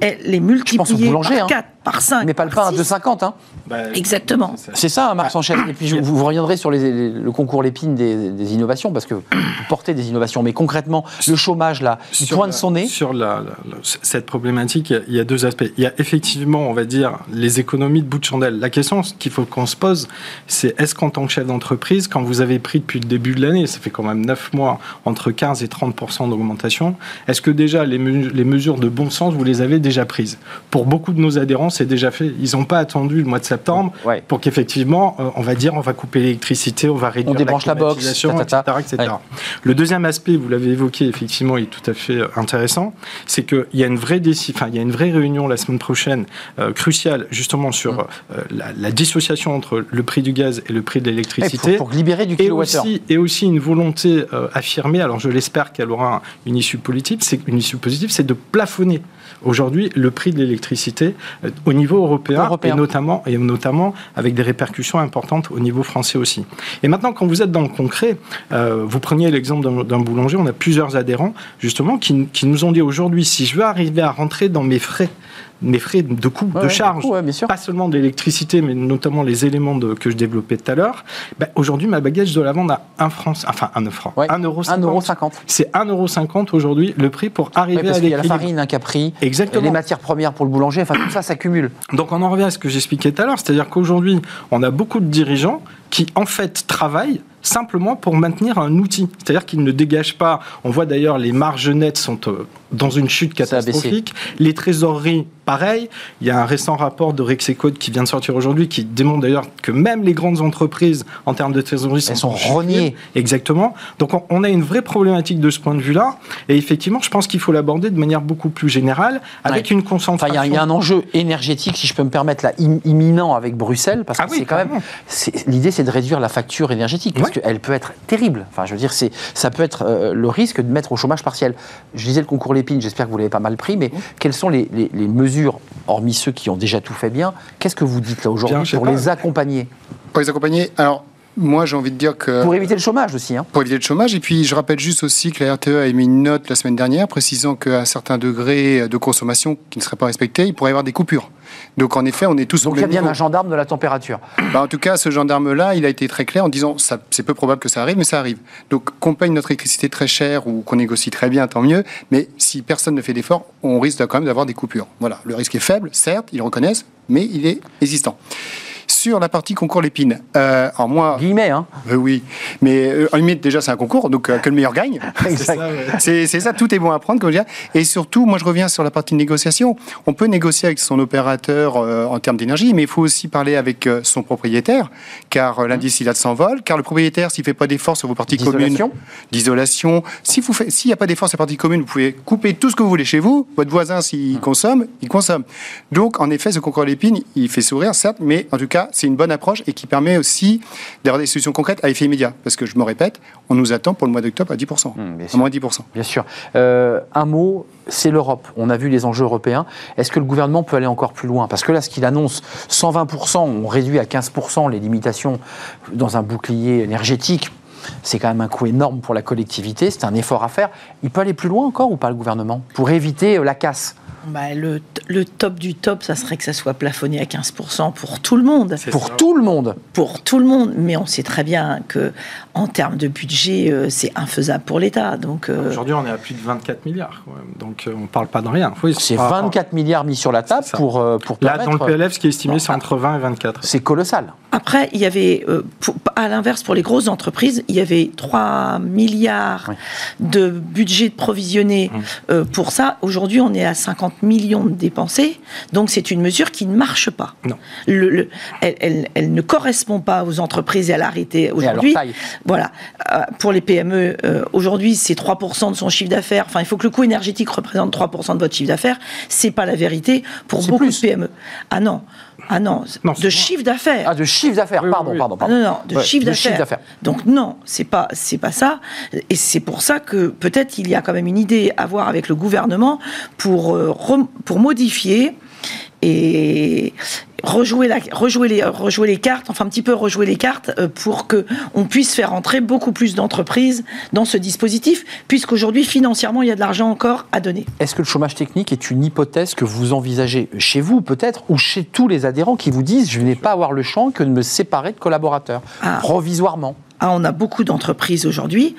elle est multipliée hein. par 4, par 5, Mais pas le pain à 2,50. Hein. Bah, Exactement. C'est ça, hein, Marc Sanchez. Et puis je- vous, vous reviendrez sur les- les- le concours Lépine des, des innovations, parce que vous portez des innovations. Mais concrètement, le chômage, là, il pointe son nez. Sur la, la- la- cette problématique, il y, a, il y a deux aspects. Il y a effectivement, on va dire, les économies de bout de chandelle. La question qu'il faut qu'on se pose, c'est est-ce qu'en tant que chef d'entreprise, quand vous avez pris depuis le début de l'année, ça fait quand même 9 mois, entre 15 et 30% d'augmentation, est-ce que déjà les, me- les mesures de bon sens, vous les avez déjà prises? Pour beaucoup de nos adhérents, c'est déjà fait. Ils n'ont pas attendu le mois de septembre Ouais. pour qu'effectivement, euh, on va dire, on va couper l'électricité, on va réduire débranche la box, climatisation, tatata. etc. etc. Le deuxième aspect, vous l'avez évoqué, effectivement, est tout à fait euh, intéressant, c'est qu'il y a une vraie enfin, il y a une vraie réunion la semaine prochaine euh, cruciale justement sur Mm. euh, la, la dissociation entre le prix du gaz et le prix de l'électricité. pour, pour libérer du Et kilowattheure. aussi, et aussi une volonté euh, affirmée, alors je l'espère qu'elle aura une issue politique, c'est une issue positive, c'est de plafonner aujourd'hui le prix de l'électricité euh, au niveau européen, Européen. et notamment et notamment avec des répercussions importantes au niveau français aussi. Et maintenant, quand vous êtes dans le concret, euh, vous preniez l'exemple d'un- d'un boulanger, on a plusieurs adhérents justement qui, qui nous ont dit aujourd'hui, si je veux arriver à rentrer dans mes frais mes frais de coût, Ouais, de charge, ouais, bien sûr. pas seulement de l'électricité, mais notamment les éléments de- que je développais tout à l'heure, ben, aujourd'hui, ma baguette, je dois la vendre à 1 franc, enfin 1 franc, Ouais. 1 euro. 1,50€. C'est 1,50€ aujourd'hui le prix pour arriver parce à qu'il y a la l'équilibre. farine, un capri, Exactement. les matières premières pour le boulanger, enfin tout ça s'accumule. Donc on en revient à ce que j'expliquais tout à l'heure, c'est-à-dire qu'aujourd'hui, on a beaucoup de dirigeants qui en fait travaillent simplement pour maintenir un outil. C'est-à-dire qu'ils ne dégagent pas. On voit d'ailleurs les marges nettes sont euh, dans une chute catastrophique. Les trésoreries, pareil. Il y a un récent rapport de Rexecode qui vient de sortir aujourd'hui qui démontre d'ailleurs que même les grandes entreprises en termes de trésorerie sont chute rognées. Exactement. Donc on- a une vraie problématique de ce point de vue-là. Et effectivement, je pense qu'il faut l'aborder de manière beaucoup plus générale avec Ouais. une Enfin, concentration. il y, a- il y a un enjeu énergétique, si je peux me permettre, là, im- imminent avec Bruxelles, parce que Ah oui, c'est quand même. L'idée, c'est de réduire la facture énergétique, parce Ouais. qu'elle peut être terrible. Enfin, je veux dire, c'est, ça peut être euh, le risque de mettre au chômage partiel. Je disais le concours Lépine, j'espère que vous l'avez pas mal pris, mais quelles sont les, les- les mesures, hormis ceux qui ont déjà tout fait bien, qu'est-ce que vous dites là aujourd'hui pour pas. les accompagner? Pour les accompagner, alors moi j'ai envie de dire que Pour éviter le chômage aussi. Hein. pour éviter le chômage. Et puis je rappelle juste aussi que la RTE a émis une note la semaine dernière précisant qu'à certains degrés de consommation qui ne seraient pas respectés, il pourrait y avoir des coupures. Donc en effet, on est tous Donc il y a bien niveau. un gendarme de la température. Bah, en tout cas, ce gendarme-là, il a été très clair en disant ça, c'est peu probable que ça arrive, mais ça arrive. Donc qu'on paye notre électricité très cher ou qu'on négocie très bien, tant mieux. Mais si personne ne fait d'effort, on risque quand même d'avoir des coupures. Voilà, le risque est faible, certes, ils le reconnaissent, mais il est existant. Sur la partie concours Lépine, euh, alors moi, Guillemets, hein. euh, oui, mais euh, en limite déjà c'est un concours, donc euh, que le meilleur gagne. C'est ça, tout est bon à prendre, comme je dis. Et surtout, moi je reviens sur la partie de négociation. On peut négocier avec son opérateur euh, en termes d'énergie, mais il faut aussi parler avec son propriétaire, car l'indice il a de s'envol, car le propriétaire, s'il fait pas d'efforts sur vos parties communes, D'isolation. d'isolation, si vous faites- s'il n'y a pas d'efforts sur les parties communes, vous pouvez couper tout ce que vous voulez chez vous. Votre voisin, s'il consomme, il consomme. Donc, en effet, ce concours l'épine, il fait sourire, certes, mais en tout cas, c'est une bonne approche et qui permet aussi d'avoir des solutions concrètes à effet immédiat. Parce que je me répète, on nous attend pour le mois d'octobre à 10%. Mmh, bien à moins 10%. Bien sûr. Euh, un mot, c'est l'Europe. On a vu les enjeux européens. Est-ce que le gouvernement peut aller encore plus loin? Parce que là, ce qu'il annonce, 120%, on réduit à 15% les limitations dans un bouclier énergétique. C'est quand même un coût énorme pour la collectivité, c'est un effort à faire. Il peut aller plus loin encore ou pas le gouvernement? Pour éviter euh, la casse? Bah, le, le top du top, ça serait que ça soit plafonné à 15% pour tout le monde. Pour ça. tout le monde Pour tout le monde. Mais on sait très bien que en termes de budget, euh, c'est infaisable pour l'État. Donc, euh, Aujourd'hui, on est à plus de 24 milliards. quand même. Donc, euh, on ne parle pas de rien. Oui, C'est par rapport- 24 milliards mis sur la table pour, euh, pour Là, dans le PLF, ce qui est estimé, c'est entre 20 et 24. C'est colossal. Après, il y avait, euh, pour- à l'inverse, pour les grosses entreprises, il y avait 3 milliards Oui. de budget de provisionné Mmh. euh, pour ça. Aujourd'hui, on est à 50 millions de dépensés. Donc, c'est une mesure qui ne marche pas. Non. Le- le- elle, elle- elle ne correspond pas aux entreprises et à l'arrêté aujourd'hui. Voilà. Euh, pour les PME, euh, aujourd'hui, c'est 3% de son chiffre d'affaires. Enfin, il faut que le coût énergétique représente 3% de votre chiffre d'affaires. C'est pas la vérité pour beaucoup plus. de PME. Ah non. Ah non, Non, de chiffre d'affaires. Ah, de chiffre d'affaires, Oui, pardon, oui. pardon, Ah pardon. non, non, de Ouais, chiffre de chiffre d'affaires. Donc non, c'est pas c'est pas ça. Et c'est pour ça que peut-être il y a quand même une idée à voir avec le gouvernement pour euh, pour modifier et rejouer, la, rejouer, les, rejouer les cartes, enfin un petit peu rejouer les cartes euh, pour que on puisse faire entrer beaucoup plus d'entreprises dans ce dispositif, puisqu'aujourd'hui financièrement il y a de l'argent encore à donner. Est-ce que le chômage technique est une hypothèse que vous envisagez chez vous peut-être ou chez tous les adhérents qui vous disent je n'ai pas avoir le champ que de me séparer de collaborateurs Ah. provisoirement? Ah, on a beaucoup d'entreprises aujourd'hui.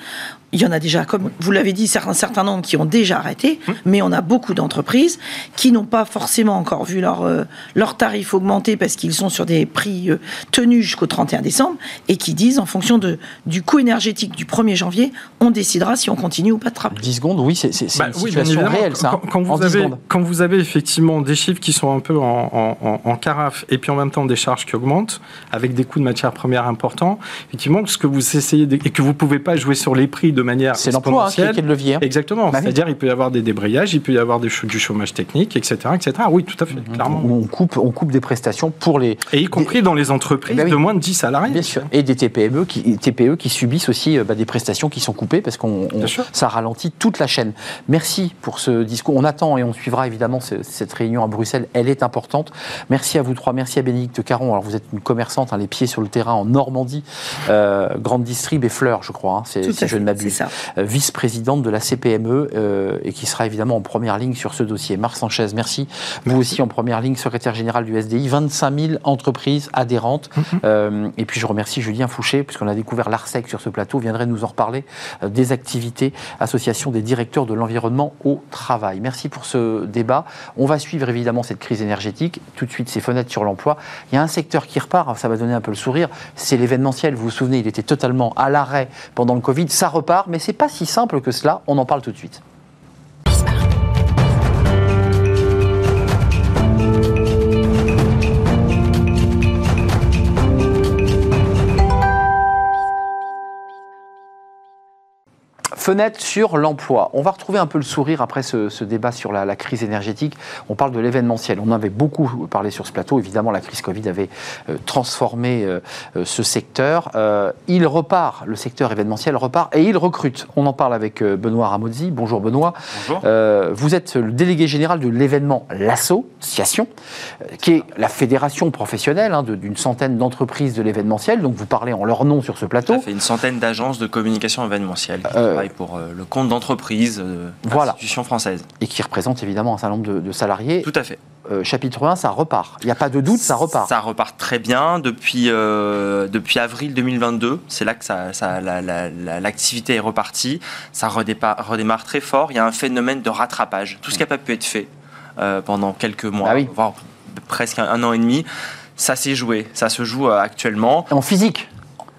Il y en a déjà, comme vous l'avez dit, un certain nombre qui ont déjà arrêté, mais on a beaucoup d'entreprises qui n'ont pas forcément encore vu leur, euh, leurs tarifs augmenter parce qu'ils sont sur des prix euh, tenus jusqu'au 31 décembre et qui disent, en fonction de, du coût énergétique du 1er janvier, on décidera si on continue ou pas de travailler. 10 secondes, oui, c'est c'est- c'est Bah une oui, bien situation réelle ça. Quand, vous 10 avez, secondes. quand vous avez effectivement des chiffres qui sont un peu en, en- en- en carafe et puis en même temps des charges qui augmentent avec des coûts de matières premières importants, effectivement, ce que vous essayez de- et que vous pouvez pas jouer sur les prix de manière C'est l'emploi hein, qui, est- le levier. hein. Exactement. Bah. C'est-à-dire, il peut y avoir des débrayages, il peut y avoir des du chômage technique, etc., etc. Oui, tout à fait, clairement. Où on coupe, on coupe des prestations pour les. Et y compris dans les entreprises Eh ben oui. de moins de 10 salariés. Bien sûr. Et des TPME qui, TPE qui subissent aussi euh, bah, des prestations qui sont coupées parce qu'on ça ralentit toute la chaîne. Merci pour ce discours. On attend et on suivra évidemment ce- cette réunion à Bruxelles. Elle est importante. Merci à vous trois. Merci à Bénédicte Caron. Alors vous êtes une commerçante, hein, les pieds sur le terrain en Normandie, euh, grande distrib et fleurs, je crois, hein, si je ne m'abuse. C'est ça. Euh, vice-présidente de la CPME euh, et qui sera évidemment en première ligne sur ce dossier. Marc Sanchez, merci. Vous aussi en première ligne, secrétaire général du SDI, 25 000 entreprises adhérentes. Euh, et puis je remercie Julien Fouché, puisqu'on a découvert l'ARSEC sur ce plateau, viendrait nous en reparler euh, des activités, association des directeurs de l'environnement au travail. Merci pour ce débat. On va suivre évidemment cette crise énergétique. Tout de suite, ces fenêtres sur l'emploi. Il y a un secteur qui repart, ça va donner un peu le sourire, c'est l'événementiel. Vous vous souvenez, il était totalement à l'arrêt pendant le Covid. Ça repart, mais c'est pas si simple que cela. On en parle tout de suite. Fenêtre sur l'emploi. On va retrouver un peu le sourire après ce, ce débat sur la, la crise énergétique. On parle de l'événementiel. On avait beaucoup parlé sur ce plateau. Évidemment, la crise Covid avait euh, transformé euh, euh, ce secteur. Euh, il repart, le secteur événementiel repart et il recrute. On en parle avec Benoît Ramozzi. Bonjour Benoît. Bonjour. Vous êtes le délégué général de l'événement L'Association, qui est la fédération professionnelle hein, de- d'une centaine d'entreprises de l'événementiel. Donc vous parlez en leur nom sur ce plateau. Ça fait une centaine d'agences de communication événementielle qui Euh, travaillent pour euh, le compte d'entreprises, euh, Voilà. françaises. et qui représente évidemment un certain nombre de, de salariés. Tout à fait. Euh, chapitre 1, ça repart. Il n'y a pas de doute, ça repart. Ça repart très bien depuis, euh, depuis avril 2022. C'est là que ça, ça- la- la- la- l'activité est repartie. Ça redémarre très fort. Il y a un phénomène de rattrapage. Tout ce qui n'a pas pu être fait euh, pendant quelques mois, Ah oui. voire presque un, un an et demi, ça s'est joué. Ça se joue actuellement. En physique,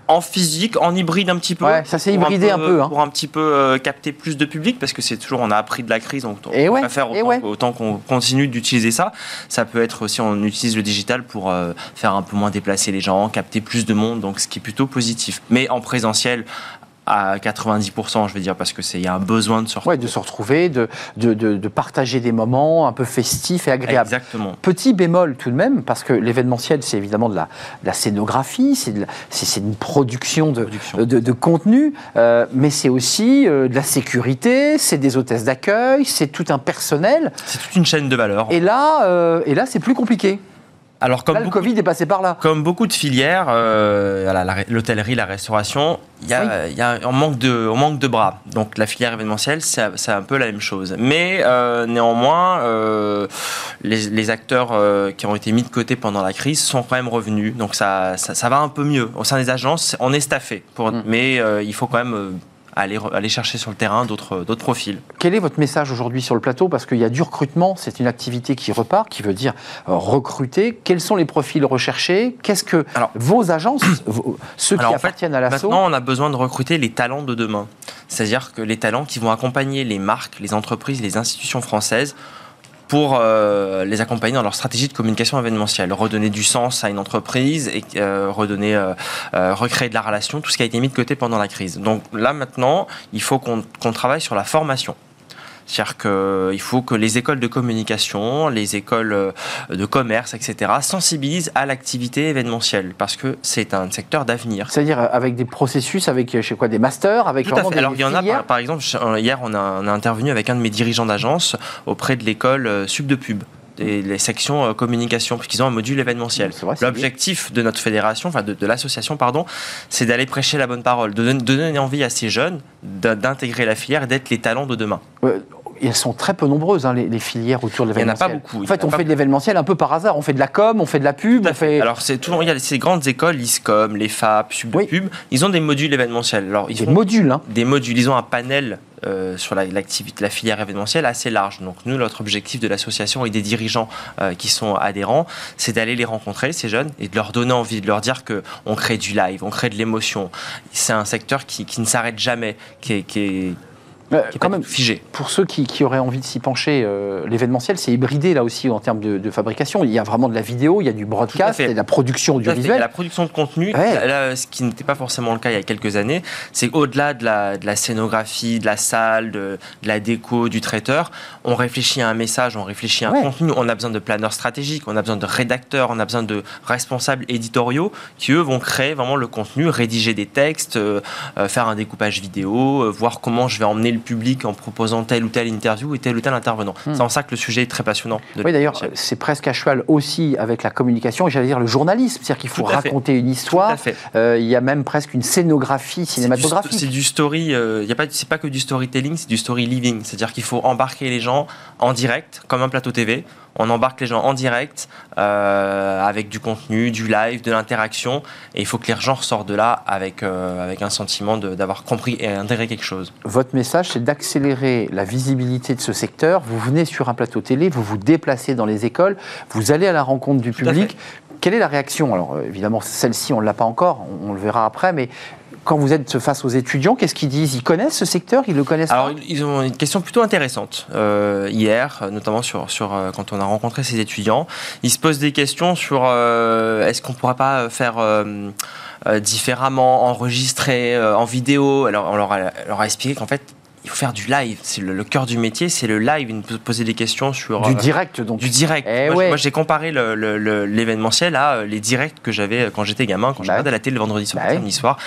en physique, en hybride un petit peu. Ouais, ça s'est hybridé un peu, hein. Pour un petit peu euh, capter plus de public, parce que c'est toujours, on a appris de la crise, donc on Et ouais, autant, ouais. autant qu'on continue d'utiliser ça. Ça peut être aussi, on utilise le digital pour euh, faire un peu moins déplacer les gens, capter plus de monde, donc ce qui est plutôt positif. Mais en présentiel, à 90%, je veux dire, parce que c'est il y a un besoin de se ouais, de se retrouver, de, de, de- de partager des moments un peu festifs et agréables. Exactement. Petit bémol tout de même, parce que l'événementiel, c'est évidemment de la, scénographie, c'est une production de, Production. de, de contenu, euh, mais c'est aussi euh, de la sécurité, c'est des hôtesses d'accueil, c'est tout un personnel. C'est toute une chaîne de valeur. Et là, euh, et là c'est plus compliqué. Alors comme là, le beaucoup Covid est passé par là. Comme beaucoup de filières, euh, la- l'hôtellerie, la restauration, il y a, il y a un manque de, on manque de bras. Donc la filière événementielle, c'est un peu la même chose. Mais euh, néanmoins, euh, les, les acteurs qui ont été mis de côté pendant la crise sont quand même revenus. Donc ça, ça, ça va un peu mieux. Au sein des agences, on est staffé, pour, Mm. mais il faut quand même aller, aller chercher sur le terrain d'autres profils. Quel est votre message aujourd'hui sur le plateau? Parce qu'il y a du recrutement, c'est une activité qui repart, qui veut dire euh, recruter. Quels sont les profils recherchés? Qu'est-ce que Alors- vos agences, ceux qui en fait, appartiennent à l'assaut, Maintenant, on a besoin de recruter les talents de demain. C'est-à-dire que les talents qui vont accompagner les marques, les entreprises, les institutions françaises pour euh, les accompagner dans leur stratégie de communication événementielle, redonner du sens à une entreprise et euh, redonner, euh, euh, recréer de la relation, tout ce qui a été mis de côté pendant la crise. Donc là maintenant, il faut qu'on qu'on travaille sur la formation C'est-à-dire qu'il faut que les écoles de communication, les écoles de commerce, etc., sensibilisent à l'activité événementielle parce que c'est un secteur d'avenir. C'est-à-dire avec des processus, avec je sais quoi, des masters, avec Tout à fait. Alors il y en a, par, exemple, hier on a, on a intervenu avec un de mes dirigeants d'agence auprès de l'école Sub de Pub les sections euh, communication, puisqu'ils ont un module événementiel. L'objectif de notre fédération, enfin de, l'association, pardon, c'est d'aller prêcher la bonne parole, de, donner envie à ces jeunes d'intégrer la filière et d'être les talents de demain. Elles sont très peu nombreuses, hein, les, filières autour de l'événementiel. Il n'y en a pas beaucoup. En fait, on fait de l'événementiel un peu par hasard. On fait de la com, on fait de la pub. On fait... Alors, c'est tout. Il y a ces grandes écoles, l'ISCOM, les FAP, Sub Pub, ils ont des modules événementiels. Alors, ils des modules, hein. Des modules. Ils ont un panel euh, sur l'activité, la, filière événementielle assez large. Donc nous, notre objectif de l'association et des dirigeants euh, qui sont adhérents, c'est d'aller les rencontrer, ces jeunes, et de leur donner envie, de leur dire qu'on crée du live, on crée de l'émotion. C'est un secteur qui, ne s'arrête jamais, qui est quand même figé. Pour ceux qui, auraient envie de s'y pencher, euh, l'événementiel, c'est hybridé là aussi en termes de, fabrication. Il y a vraiment de la vidéo, il y a du broadcast, il y a de la production audiovisuelle. La production de contenu, là, ce qui n'était pas forcément le cas il y a quelques années, c'est au-delà de la, de la, scénographie, de la salle, de, la déco, du traiteur, on réfléchit à un message, on réfléchit à un contenu, on a besoin de planeurs stratégiques, on a besoin de rédacteurs, on a besoin de responsables éditoriaux qui, eux, vont créer vraiment le contenu, rédiger des textes, euh, euh, faire un découpage vidéo, voir comment je vais emmener le public en proposant telle ou telle interview et tel ou tel intervenant. Hmm. C'est en ça que le sujet est très passionnant. Oui, d'ailleurs, c'est presque à cheval aussi avec la communication et j'allais dire le journalisme. C'est-à-dire qu'il faut raconter une histoire. Euh, il y a même presque une scénographie cinématographique. C'est du, story. Euh, il y a pas, c'est pas que du storytelling, c'est du story living. C'est-à-dire qu'il faut embarquer les gens en direct, comme un plateau TV on embarque les gens en direct euh, avec du contenu, du live, de l'interaction. Et il faut que les gens ressortent de là avec, euh, avec un sentiment d'avoir compris et intégré quelque chose. Votre message, c'est d'accélérer la visibilité de ce secteur. Vous venez sur un plateau télé, vous vous déplacez dans les écoles, vous allez à la rencontre du public. Quelle est la réaction? Alors évidemment, celle-ci, on ne l'a pas encore, on, le verra après, mais quand vous êtes face aux étudiants, qu'est-ce qu'ils disent? Ils connaissent ce secteur? Ils le connaissent Alors, ils ont une question plutôt intéressante. Euh, hier, notamment sur, sur, euh, quand on a rencontré ces étudiants, ils se posent des questions sur euh, est-ce qu'on ne pourra pas faire différemment, enregistrer en vidéo? Alors, on leur leur a expliqué qu'en fait, il faut faire du live. C'est le, cœur du métier, c'est le live. Ils nous poser des questions sur du euh, direct donc. Du direct. Eh moi, j'ai comparé l'événementiel à euh, les directs que j'avais euh, quand j'étais gamin, quand je bah regardais la télé le vendredi soir, bah samedi soir.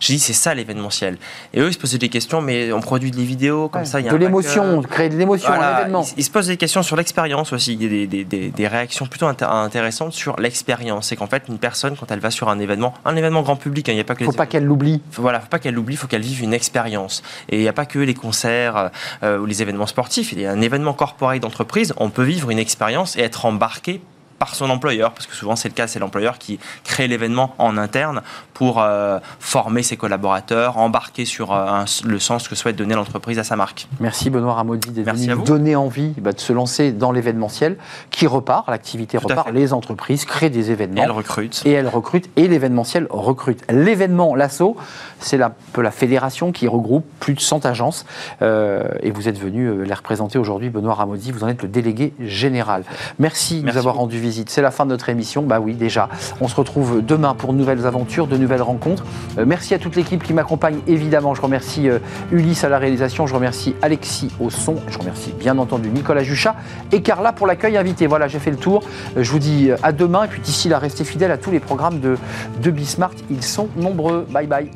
J'ai dit c'est ça l'événementiel. Et eux ils se posaient des questions, mais on produit des vidéos comme ça. Il y a de l'émotion, créer de l'émotion à l'événement. Ils, se posent des questions sur l'expérience aussi. Il y a des, des, des, réactions plutôt intéressantes sur l'expérience. C'est qu'en fait une personne quand elle va sur un événement, un événement grand public, hein, il n'y a pas que. Faut pas qu'elle l'oublie. Voilà, faut pas qu'elle l'oublie, faut qu'elle vive une expérience. Et il n'y a pas que les concerts euh, ou les événements sportifs. Il y a un événement corporel d'entreprise, on peut vivre une expérience et être embarqué par son employeur, parce que souvent c'est le cas, c'est l'employeur qui crée l'événement en interne pour euh, former ses collaborateurs, embarquer sur euh, le sens que souhaite donner l'entreprise à sa marque. Merci Benoît Ramaudy d'être venu nous donner envie bah, de se lancer dans l'événementiel qui repart, l'activité repart, les entreprises créent des événements. Et elles recrutent. Et elles recrutent, et l'événementiel recrute. L'événement, l'assaut, c'est un peu la fédération qui regroupe plus de 100 agences, euh, et vous êtes venu les représenter aujourd'hui, Benoît Ramaudy, vous en êtes le délégué général. Merci, de nous avoir rendu c'est la fin de notre émission. Bah oui, déjà. On se retrouve demain pour de nouvelles aventures, de nouvelles rencontres. Euh, merci à toute l'équipe qui m'accompagne, évidemment. Je remercie euh, Ulysse à la réalisation. Je remercie Alexis au son. Je remercie bien entendu Nicolas Juchat et Carla pour l'accueil invité. Voilà, j'ai fait le tour. Euh, je vous dis à demain. Et puis d'ici là, restez fidèles à tous les programmes de, de Bismart. Ils sont nombreux. Bye bye.